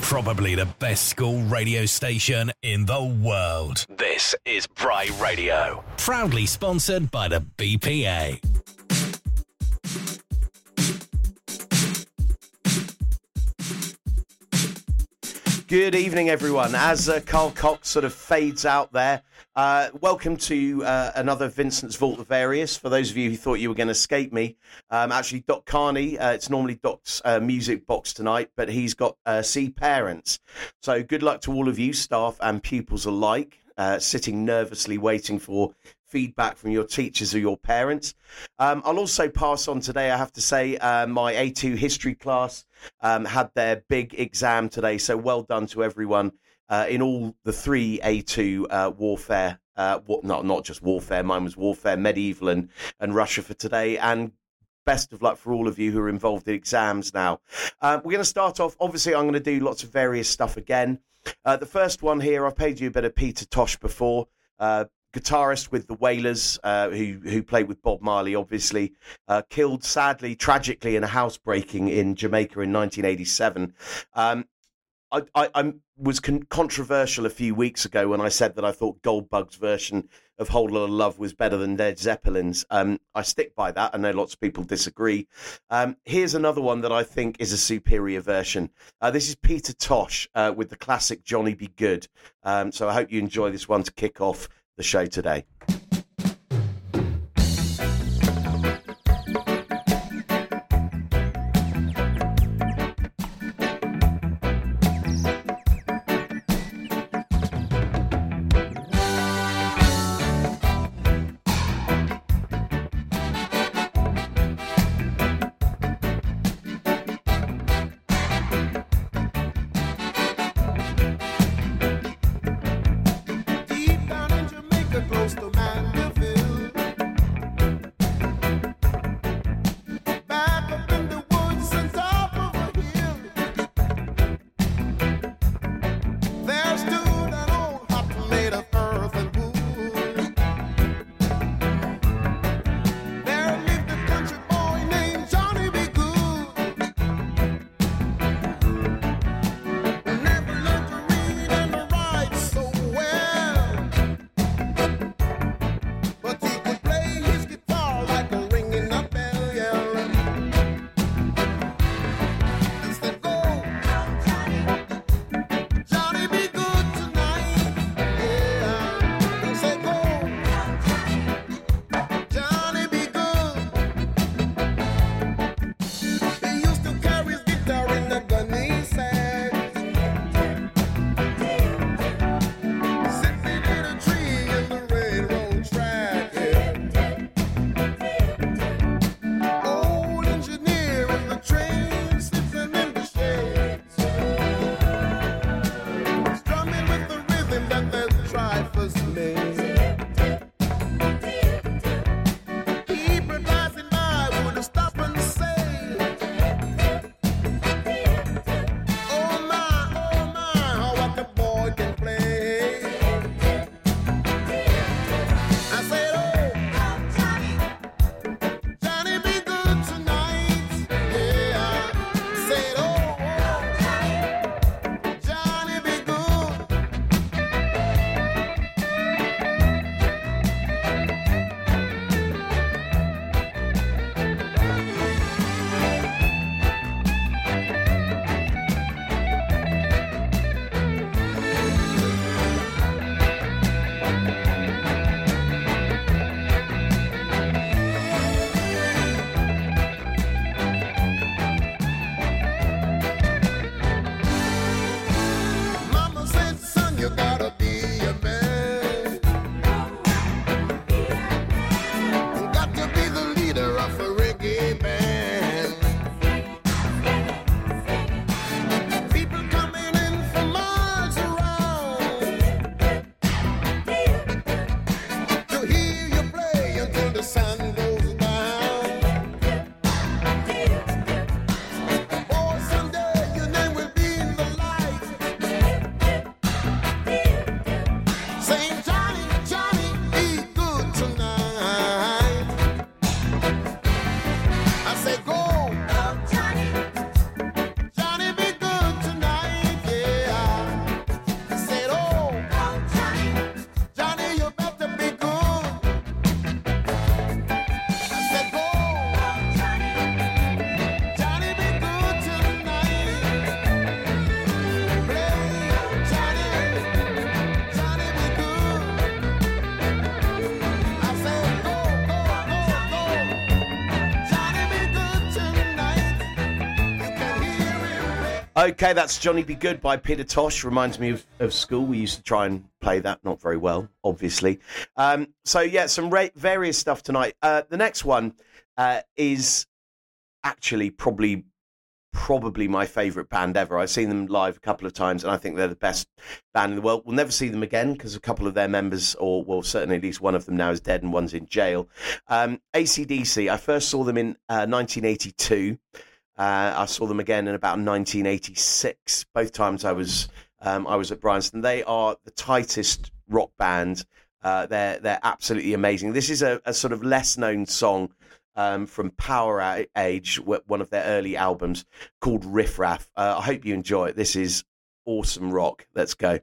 Probably the best school radio station in the world. This is Bry Radio. Proudly sponsored by the BPA. Good evening, everyone. As uh, Carl Cox sort of fades out there, uh, welcome to uh, another Vincent's Vault of Various. For those of you who thought you were going to escape me, um, actually, Doc Carney, uh, it's normally Doc's uh, music box tonight, but he's got uh, See Parents. So good luck to all of you, staff and pupils alike, sitting nervously waiting for feedback from your teachers or your parents. Um, I'll also pass on today, I have to say, uh, my A2 history class um, had their big exam today. So well done to everyone uh, in all the three A2 uh, warfare. Uh, not not just warfare. Mine was warfare, medieval, and and Russia for today. And best of luck for all of you who are involved in exams now. Uh, we're going to start off. Obviously, I'm going to do lots of various stuff again. Uh, the first one here, I've paid you a bit of Peter Tosh before. Uh, guitarist with the Wailers, uh, who who played with Bob Marley, obviously uh, killed sadly, tragically in a housebreaking in Jamaica in 1987. Um, I, I, I, was con- controversial a few weeks ago when I said that I thought Goldbug's version of "Whole Lotta Love" was better than Led Zeppelin's. Um, I stick by that. I know lots of people disagree. Um, here's another one that I think is a superior version. Uh, this is Peter Tosh uh, with the classic "Johnny B. Goode." Um, so I hope you enjoy this one to kick off the show today. Okay, that's Johnny B. Goode by Peter Tosh. Reminds me of, of school. We used to try and play that, not very well, obviously. Um, so, yeah, some ra- various stuff tonight. Uh, the next one uh, is actually probably probably my favourite band ever. I've seen them live a couple of times, and I think they're the best band in the world. We'll never see them again because a couple of their members, or well, certainly at least one of them now is dead and one's in jail. Um, AC/DC, I first saw them in uh, 1982. Uh, I saw them again in about 1986. Both times I was um, I was at Bryanston. They are the tightest rock band. Uh, they're they're absolutely amazing. This is a, a sort of less known song um, from Power Age, one of their early albums called Riff Raff. Uh, I hope you enjoy it. This is awesome rock. Let's go.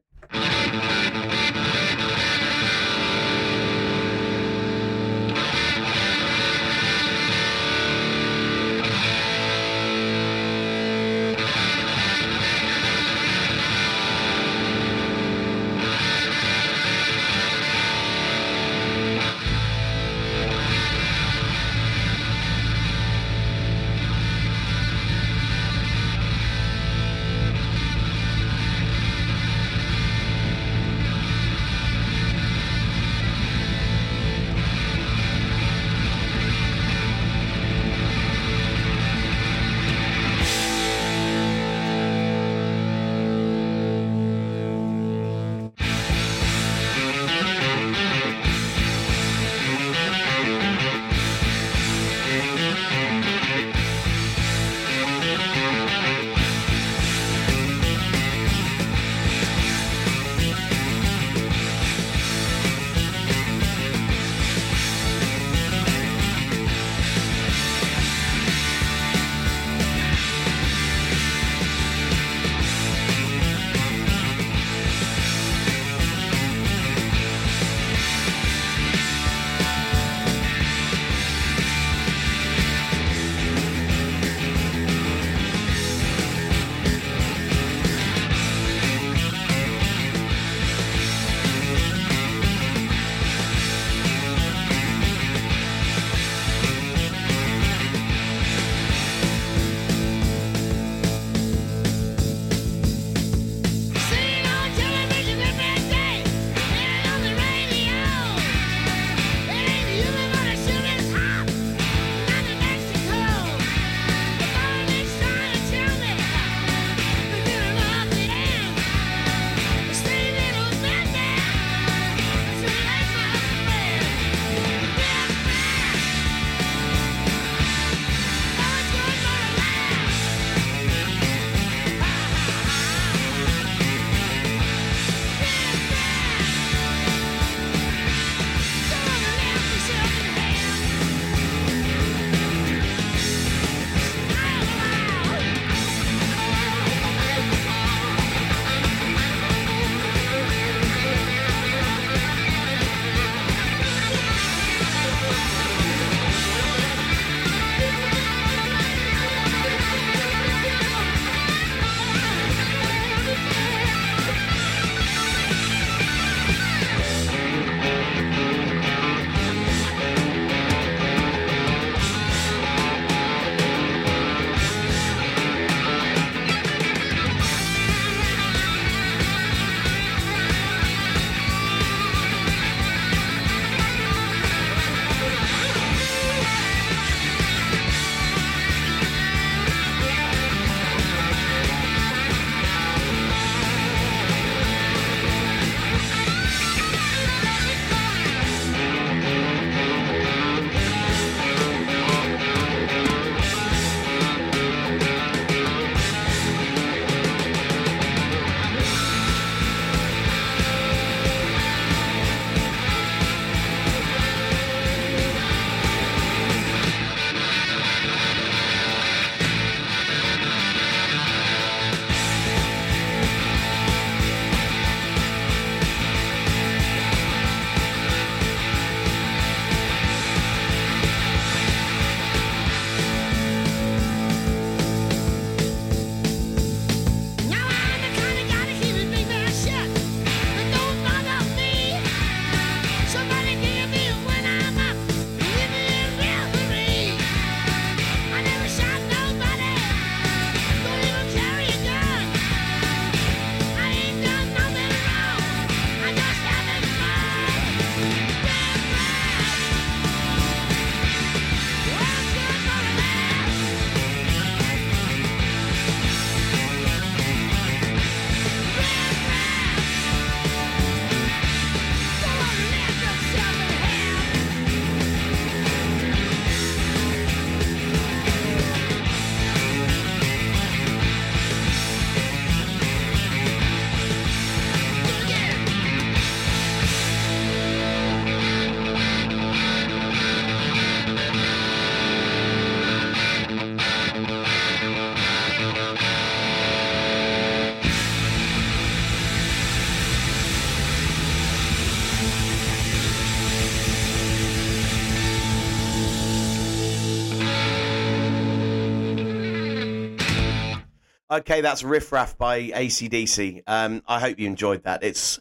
Okay, that's Riff Raff by AC/DC. Um, I hope you enjoyed that. It's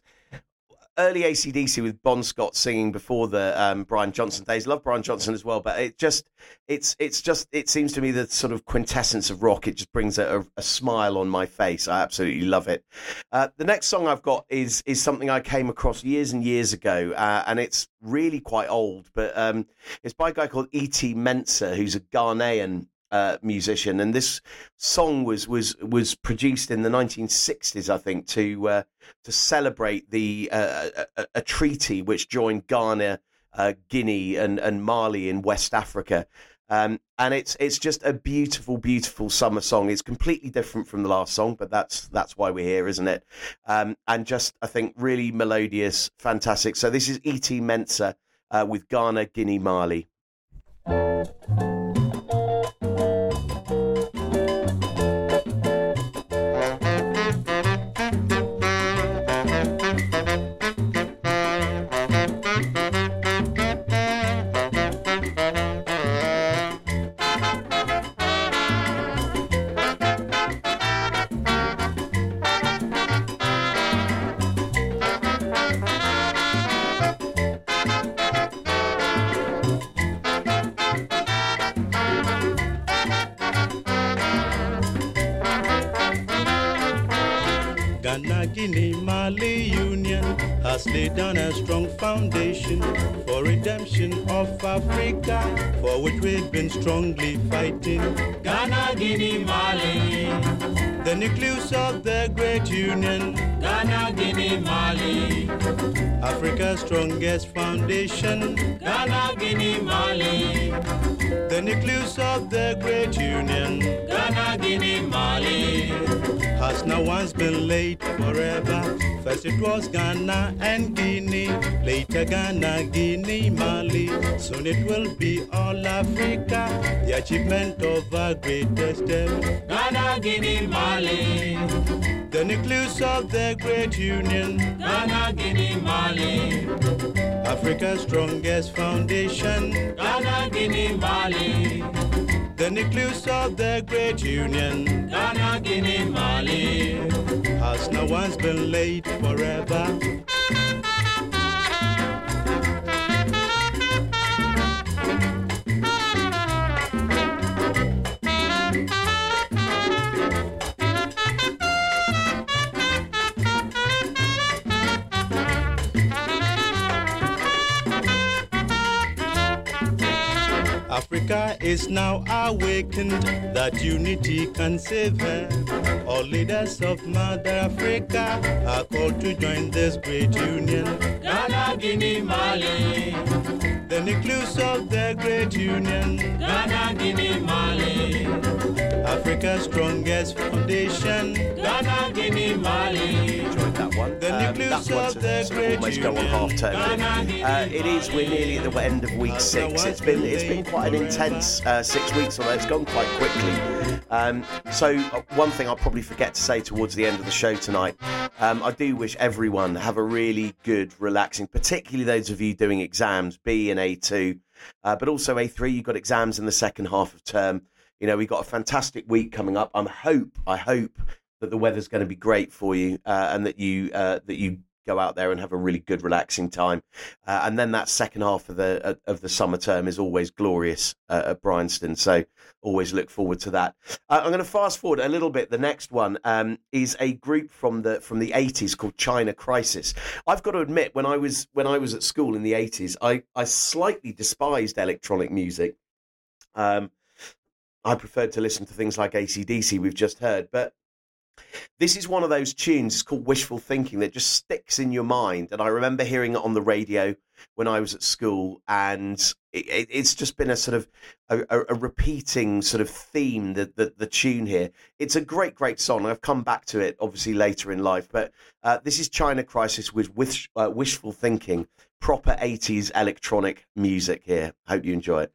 early AC/DC with Bon Scott singing before the um, Brian Johnson days. Love Brian Johnson as well, but it just it's it's just it seems to me the sort of quintessence of rock. It just brings a, a smile on my face. I absolutely love it. Uh, the next song I've got is is something I came across years and years ago, uh, and it's really quite old, but um, it's by a guy called E.T. Mensah, who's a Ghanaian uh, musician, and this song was was was produced in the 1960s, I think, to uh, to celebrate the uh, a, a, treaty which joined Ghana, uh, Guinea, and and Mali in West Africa. Um, and it's it's just a beautiful, beautiful summer song. It's completely different from the last song, but that's that's why we're here, isn't it? Um, and just I think really melodious, fantastic. So this is E.T. Mensah uh, with Ghana, Guinea, Mali. Foundation for redemption of Africa, for which we've been strongly fighting. Ghana, Guinea, Mali. The nucleus of the great union. Ghana, Guinea, Mali. Africa's strongest foundation. Ghana, Guinea, Mali. The nucleus of the great union. Ghana, Guinea, Mali. Now once been late forever. First it was Ghana and Guinea, later Ghana, Guinea, Mali. Soon it will be all Africa, the achievement of our greatest step. Ghana, Guinea, Mali. The nucleus of the great union. Ghana, Guinea, Mali. Africa's strongest foundation. Ghana, Guinea, Mali. The nucleus of the great union. Ghana, Guinea, Mali. Has now once been laid forever. Africa is now awakened that unity can save her. All leaders of Mother Africa are called to join this great union. Ghana, Guinea, Mali. The nucleus of the great union. Ghana, Guinea, Mali. Africa's strongest foundation. Ghana, Guinea, Mali. Enjoyed that one. The um, nucleus of the great almost union. go on half term. Uh, it is. We're nearly at the end of week six. It's been it's been quite an intense uh, six weeks, although it's gone quite quickly. Um, so uh, one thing I'll probably forget to say towards the end of the show tonight, um, I do wish everyone have a really good, relaxing, particularly those of you doing exams, B and A2, uh, but also A3. You've got exams in the second half of term. You know, we've got a fantastic week coming up. I hope, I hope that the weather's going to be great for you uh, and that you uh, that you go out there and have a really good, relaxing time. Uh, and then that second half of the uh, of the summer term is always glorious uh, at Bryanston. So always look forward to that. Uh, I'm going to fast forward a little bit. The next one um, is a group from the from the 80s called China Crisis. I've got to admit, when I was when I was at school in the 80s, I I slightly despised electronic music. Um, I preferred to listen to things like AC/DC, we've just heard. But this is one of those tunes, it's called Wishful Thinking, that just sticks in your mind. And I remember hearing it on the radio when I was at school, and it, it's just been a sort of a, a, repeating sort of theme, the, the, the, tune here. It's a great, great song. I've come back to it, obviously, later in life. But uh, this is China Crisis with wish, uh, Wishful Thinking, proper 80s electronic music here. Hope you enjoy it.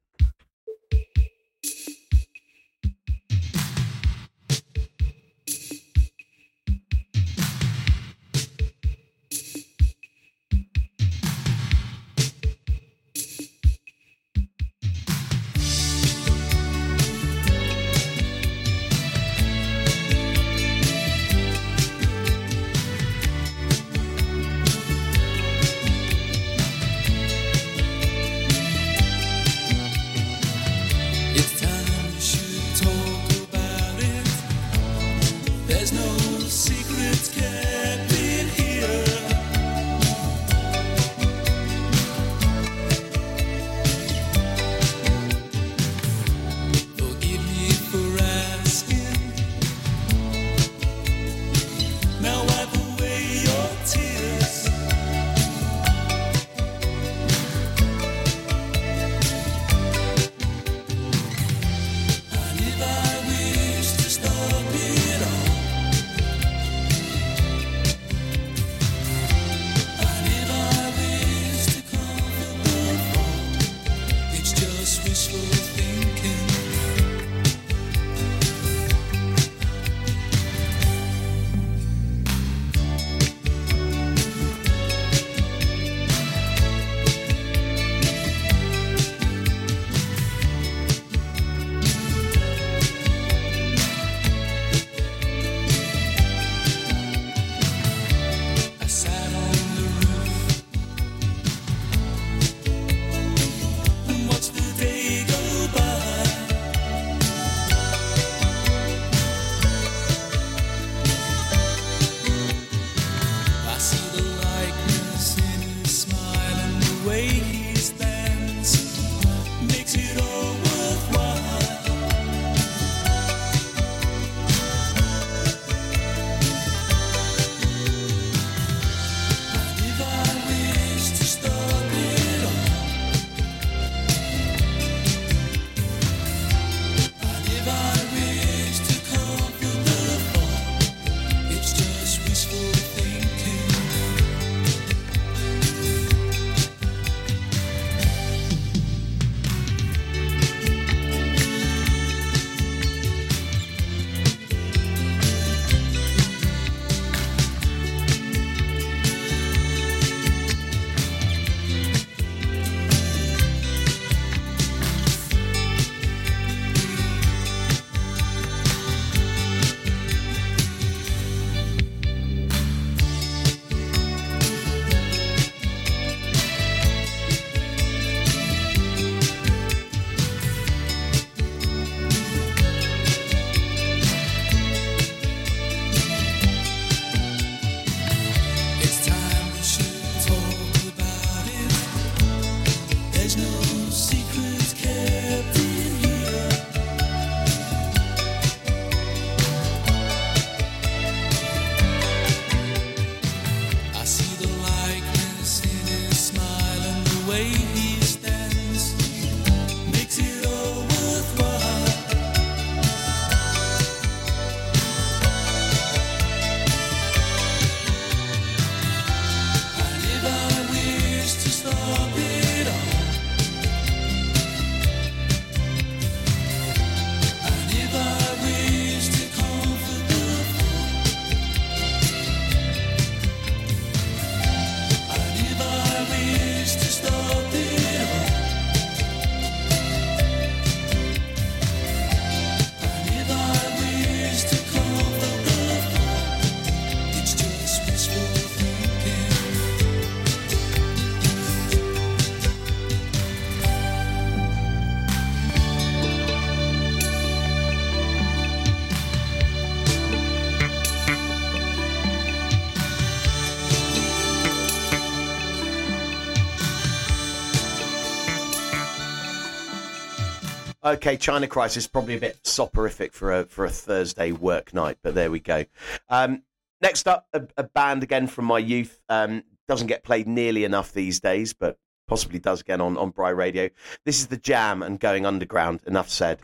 Okay, China Crisis probably a bit soporific for a for a Thursday work night, but there we go. Um, next up, a, a, band again from my youth. Um, doesn't get played nearly enough these days, but possibly does again on on Bry Radio. This is the Jam and Going Underground. Enough said.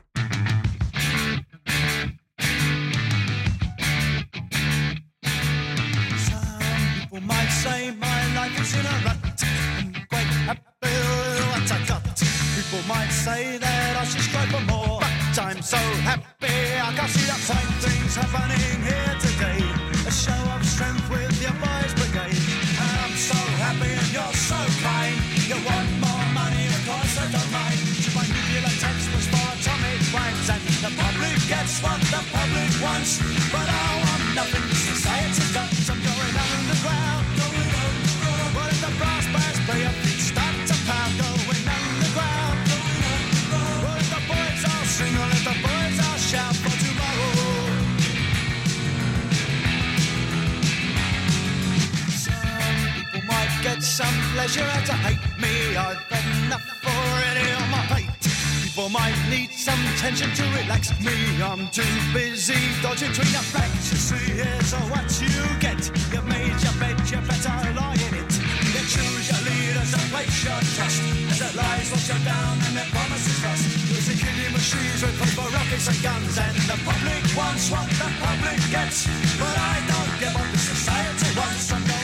People might say that I should strive for more, but I'm so happy I can see that same things happening here today. A show of strength with your boys brigade. And I'm so happy and you're so kind. You want more money, of course I don't mind. To manipulate textbooks for atomic rhymes, and the public gets what the public wants. But I want nothing. Society's got some going on in the ground. Going on. What if the brass bands some pleasure out to hate me. I've had enough already on my plate. People might need some tension to relax me. I'm too busy dodging between the facts. You see, here's what you get. You've made your bed, you better lie in it. You choose your leaders and place your trust. As it lies, wash you down and it promises rust. There's a killing machines with paper rockets and guns. And the public wants what the public gets. But I don't give up the society wants.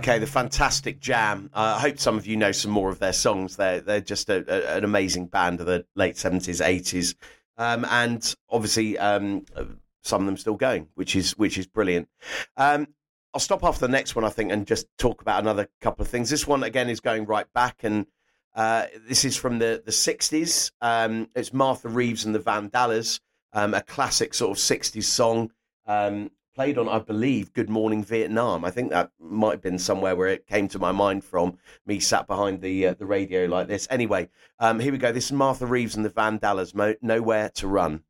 Okay, the fantastic Jam. Uh, I hope some of you know some more of their songs. They're they're just a, a, an amazing band of the late seventies, eighties, um, and obviously um, some of them still going, which is which is brilliant. Um, I'll stop after the next one, I think, and just talk about another couple of things. This one again is going right back, and uh, this is from the the sixties. Um, it's Martha Reeves and the Vandellas, um, a classic sort of sixties song. Um, played on, I believe, Good Morning Vietnam. I think that might have been somewhere where it came to my mind from me sat behind the uh, the radio like this. Anyway, um, here we go. This is Martha Reeves and the Vandellas, Mo- Nowhere to Run.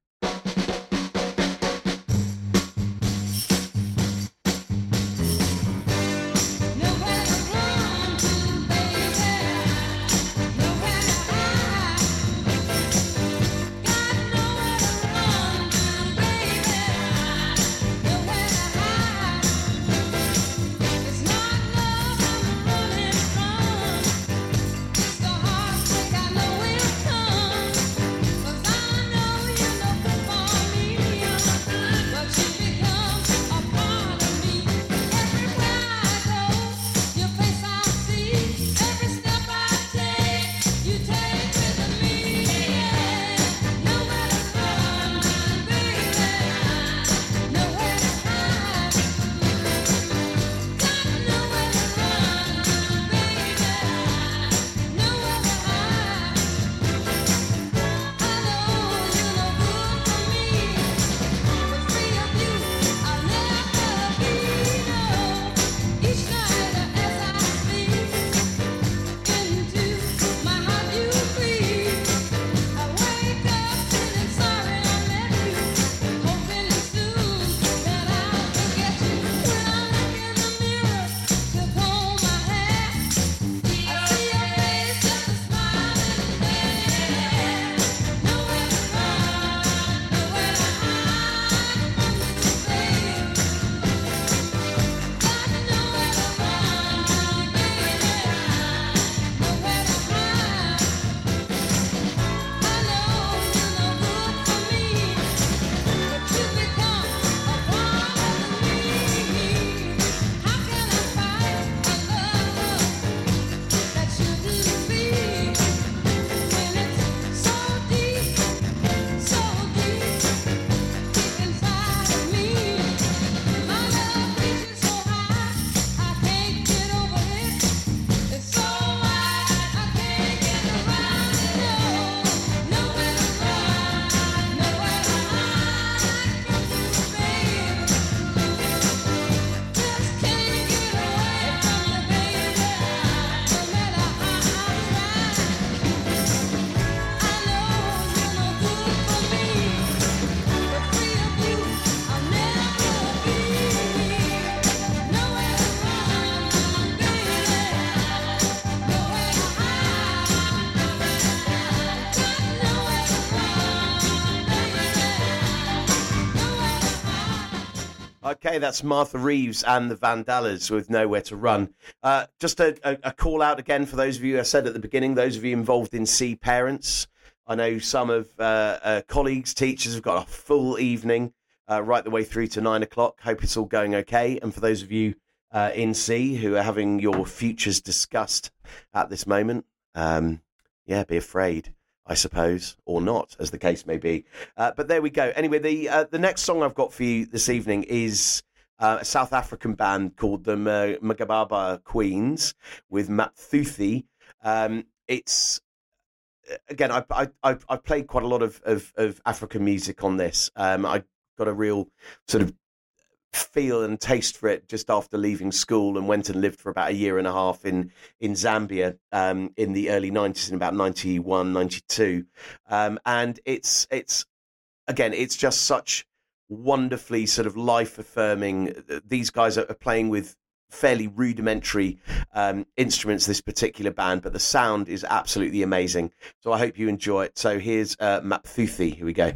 That's Martha Reeves and the Vandellas with Nowhere to Run. Uh, just a, a, a call out again for those of you, I said at the beginning, those of you involved in C Parents. I know some of uh, uh, colleagues, teachers have got a full evening uh, right the way through to nine o'clock. Hope it's all going okay. And for those of you uh, in C who are having your futures discussed at this moment, um, yeah, be afraid. I suppose, or not, as the case may be. Uh, but there we go. Anyway, the uh, the next song I've got for you this evening is a South African band called the Magababa Queens with Mapthuthi. Um, it's again, I, I I I played quite a lot of of, of African music on this. Um, I got a real sort of feel and taste for it just after leaving school and went and lived for about a year and a half in in Zambia um, in the early 90s in about 91 92 um, and it's it's again it's just such wonderfully sort of life affirming these guys are playing with fairly rudimentary um, instruments this particular band but the sound is absolutely amazing. So I hope you enjoy it. So here's uh, Mapthuthi. Here we go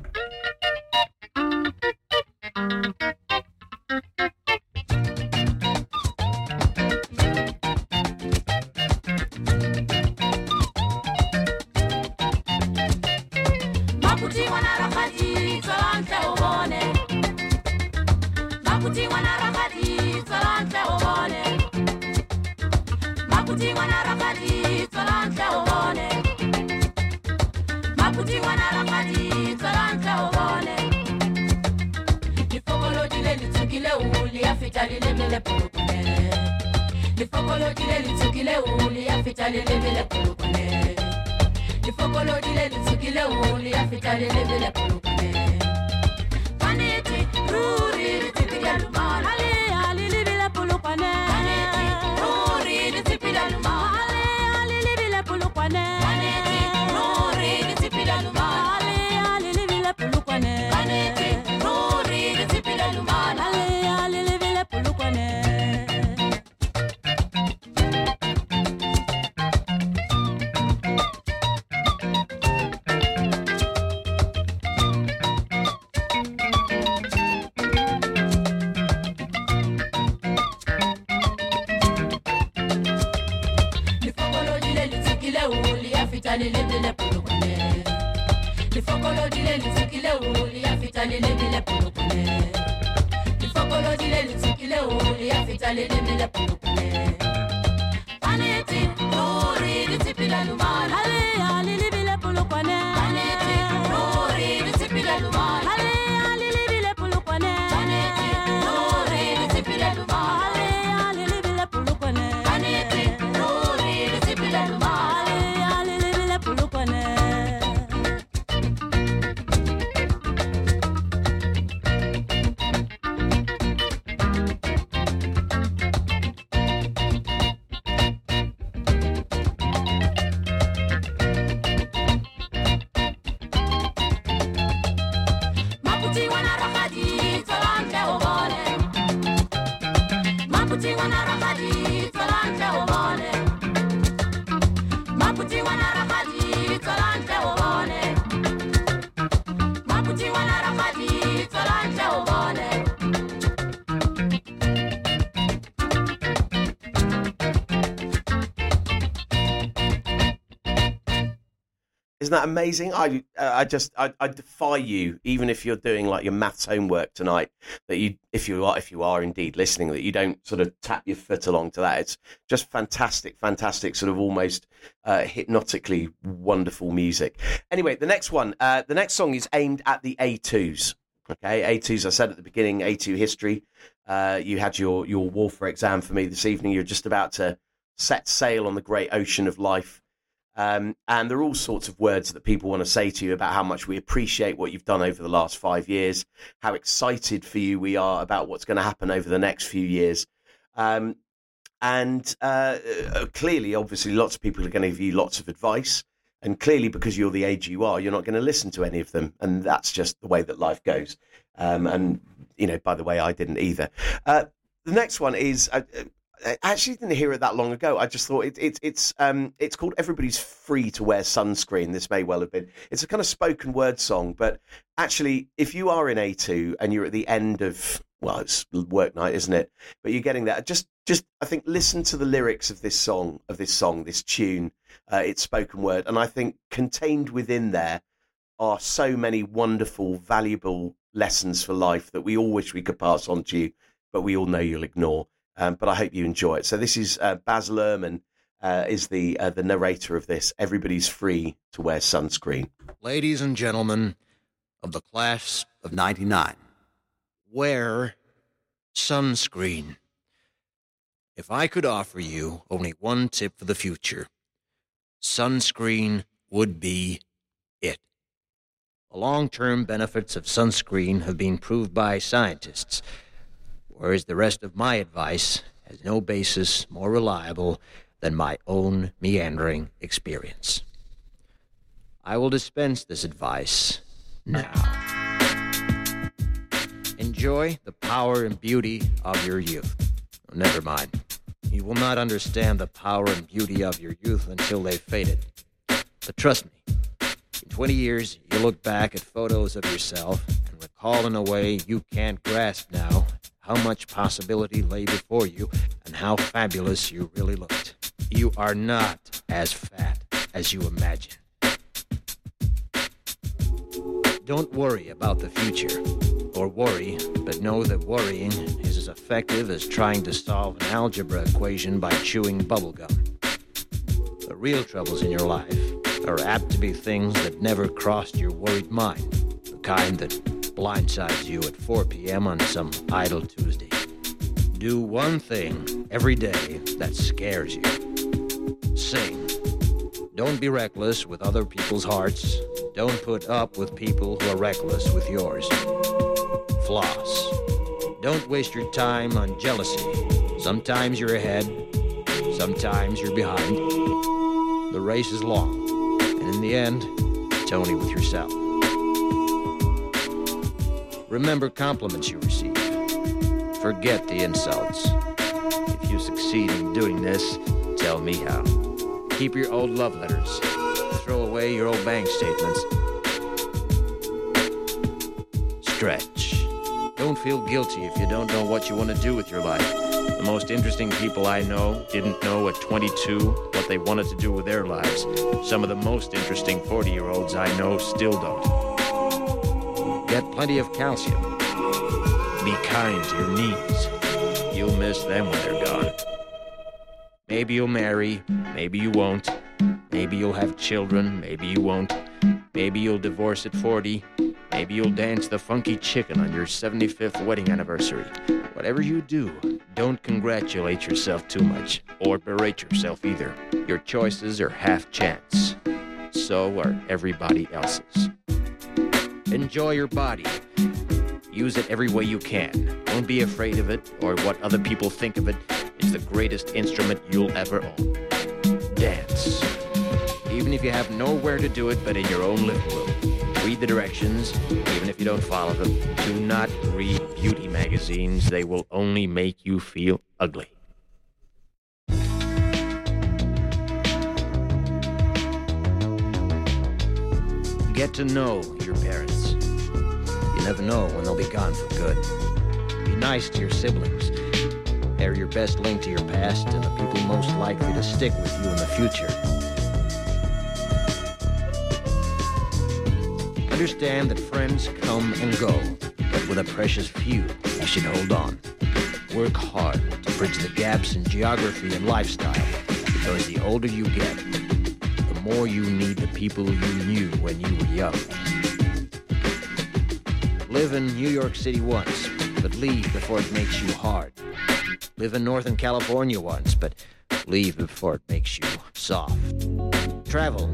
dile litukile uli afita lilemele pulukune Lifokolo dile litukile uli afita lilemele pulukune lifokolodile litsukile uli afita lelebele pulukune kaneti ruri litsipila lumana Maputi wana Isn't that amazing? I uh, I just I, I defy you, even if you're doing like your maths homework tonight, that you if you are if you are indeed listening, that you don't sort of tap your foot along to that. It's just fantastic, fantastic, sort of almost uh, hypnotically wonderful music. Anyway, the next one, uh, the next song is aimed at the A2s. Okay, A2s. I said at the beginning, A2 history. Uh, you had your your warfare exam for me this evening. You're just about to set sail on the great ocean of life. Um, and there are all sorts of words that people want to say to you about how much we appreciate what you've done over the last five years, how excited for you we are about what's going to happen over the next few years. Um, and uh, uh, clearly, obviously, lots of people are going to give you lots of advice. And clearly, because you're the age you are, you're not going to listen to any of them. And that's just the way that life goes. Um, and, you know, by the way, I didn't either. Uh, the next one is. Uh, I actually didn't hear it that long ago. I just thought it, it, it's um, it's called "Everybody's Free to Wear Sunscreen." This may well have been. It's a kind of spoken word song, but actually, if you are in A two and you're at the end of well, it's work night, isn't it? But you're getting that. Just, just, I think, listen to the lyrics of this song, of this song, this tune. Uh, it's spoken word, and I think contained within there are so many wonderful, valuable lessons for life that we all wish we could pass on to you, but we all know you'll ignore. Um, but I hope you enjoy it. So this is uh, Baz Luhrmann uh, is the uh, the narrator of this. Everybody's free to wear sunscreen. Ladies and gentlemen of the class of 99, wear sunscreen. If I could offer you only one tip for the future, sunscreen would be it. The long term benefits of sunscreen have been proved by scientists, whereas the rest of my advice has no basis more reliable than my own meandering experience. I will dispense this advice now. Enjoy the power and beauty of your youth. Oh, never mind. You will not understand the power and beauty of your youth until they've faded. But trust me, in 20 years, you'll look back at photos of yourself and recall in a way you can't grasp now how much possibility lay before you and how fabulous you really looked. You are not as fat as you imagine. Don't worry about the future. Or worry, but know that worrying is as effective as trying to solve an algebra equation by chewing bubblegum. The real troubles in your life are apt to be things that never crossed your worried mind, the kind that blindsides you at 4 p.m. on some idle Tuesday. Do one thing every day that scares you. Sing. Don't be reckless with other people's hearts. Don't put up with people who are reckless with yours. Floss. Don't waste your time on jealousy. Sometimes you're ahead, sometimes you're behind. The race is long, and in the end, it's only with yourself. Remember compliments you receive. Forget the insults. If you succeed in doing this, tell me how. Keep your old love letters. Throw away your old bank statements. Stretch. Don't feel guilty if you don't know what you want to do with your life. The most interesting people I know didn't know at 22 what they wanted to do with their lives. Some of the most interesting 40 year olds I know still don't. Get plenty of calcium. Be kind to your knees. You'll miss them when they're gone. Maybe you'll marry, maybe you won't. Maybe you'll have children, maybe you won't. Maybe you'll divorce at 40. Maybe you'll dance the funky chicken on your 75th wedding anniversary. Whatever you do, don't congratulate yourself too much, or berate yourself either. Your choices are half chance. So are everybody else's. Enjoy your body. Use it every way you can. Don't be afraid of it or what other people think of it. It's the greatest instrument you'll ever own. Dance. Even if you have nowhere to do it but in your own living room. Read the directions, even if you don't follow them. Do not read beauty magazines. They will only make you feel ugly. Get to know your parents. Never know when they'll be gone for good. Be nice to your siblings. They're your best link to your past and the people most likely to stick with you in the future. Understand that friends come and go, but with a precious few, you should hold on. Work hard to bridge the gaps in geography and lifestyle, because the older you get, the more you need the people you knew when you were young. Live in New York City once, but leave before it makes you hard. Live in Northern California once, but leave before it makes you soft. Travel.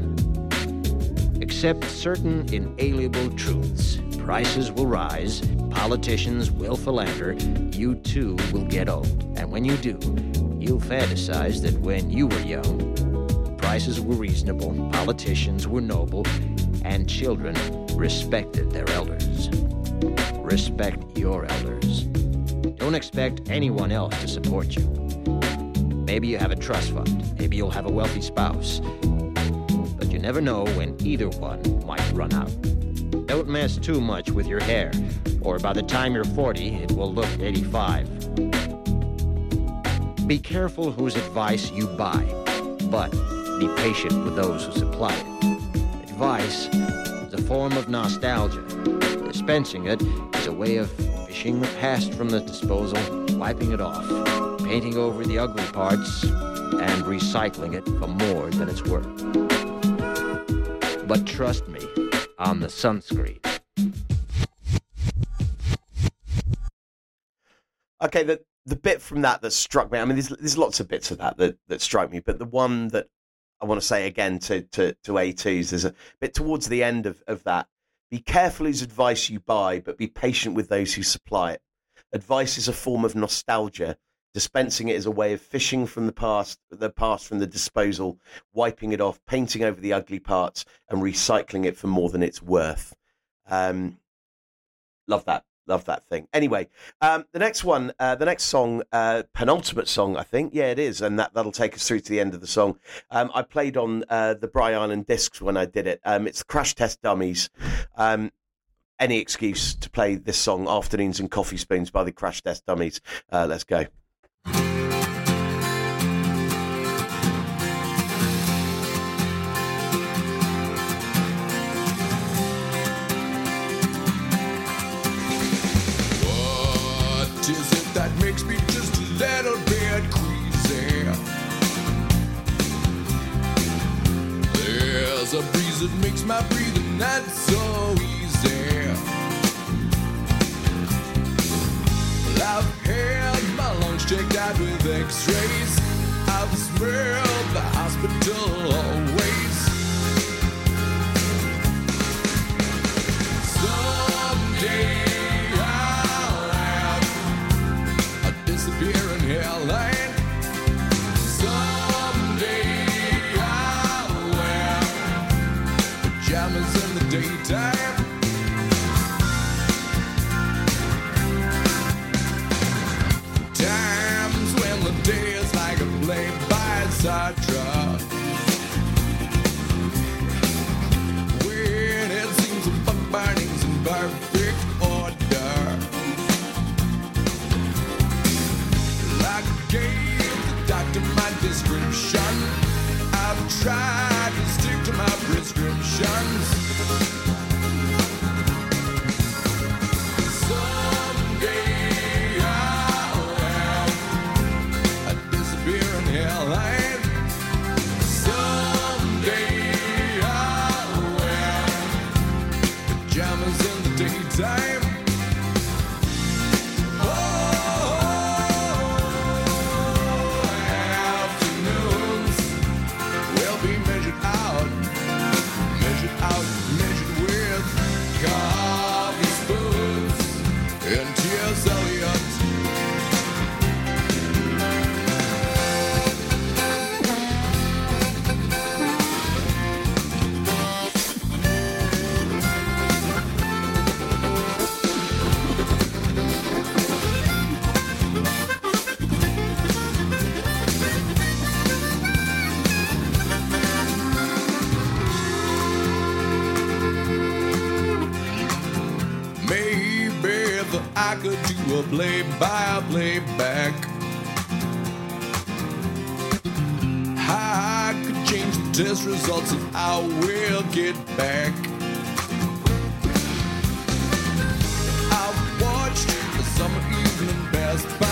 Accept certain inalienable truths. Prices will rise, politicians will philander, you too will get old. And when you do, you'll fantasize that when you were young, prices were reasonable, politicians were noble, and children respected their elders. Respect your elders. Don't expect anyone else to support you. Maybe you have a trust fund. Maybe you'll have a wealthy spouse. But you never know when either one might run out. don't mess too much with your hair, or by the time you're 40, it will look 85. Be careful whose advice you buy, but be patient with those who supply it. Advice is a form of nostalgia. Dispensing it is a way of fishing the past from the disposal, wiping it off, painting over the ugly parts, and recycling it for more than it's worth. But trust me on the sunscreen. Okay, the the bit from that that struck me. I mean, there's there's lots of bits of that that, that strike me, but the one that I want to say again to to to A2s, there's a bit towards the end of of that. Be careful whose advice you buy, but be patient with those who supply it. Advice is a form of nostalgia. Dispensing it is a way of fishing from the past, the past from the disposal, wiping it off, painting over the ugly parts, and recycling it for more than it's worth. Um, love that love that thing. Anyway um, the next one uh, the next song uh, penultimate song i think. Yeah it is and that, that'll take us through to the end of the song. Um, i played on uh, the bry island discs when i did it. Um, it's crash test dummies. Um, any excuse to play this song afternoons and coffee spoons by the crash test dummies. Uh, let's go that makes my breathing not so easy. Well, I've had my lungs checked out with x-rays. I've smelled the hospital always. The test results and I will get back. I've watched the summer evening pass by.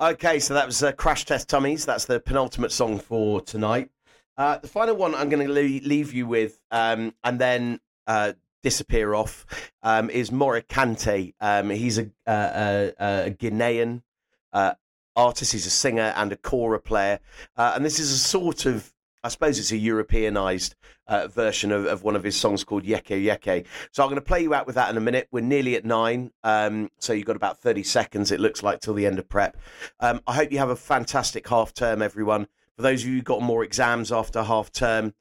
Okay, so that was uh, Crash Test Dummies. That's the penultimate song for tonight. Uh, the final one I'm going to leave you with, um, and then uh, disappear off, um, is Mory Kanté. Um, he's a, uh, a, a Guinean uh, artist. He's a singer and a kora player, uh, and this is a sort of I suppose it's a Europeanized uh, version of, of one of his songs called Yeke Yeke. So I'm going to play you out with that in a minute. We're nearly at nine, um, so you've got about 30 seconds, it looks like, till the end of prep. Um, I hope you have a fantastic half term, everyone. For those of you who've got more exams after half term,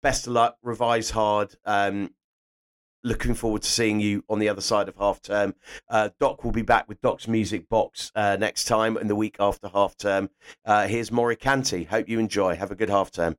best of luck, revise hard. Um, looking forward to seeing you on the other side of half term. Uh, Doc will be back with Doc's Music Box uh, next time and the week after half term. Uh, here's Mory Kanté. Hope you enjoy. Have a good half term.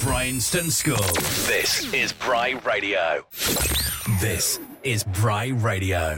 Bryanston School. This is Bry Radio. This is Bry Radio.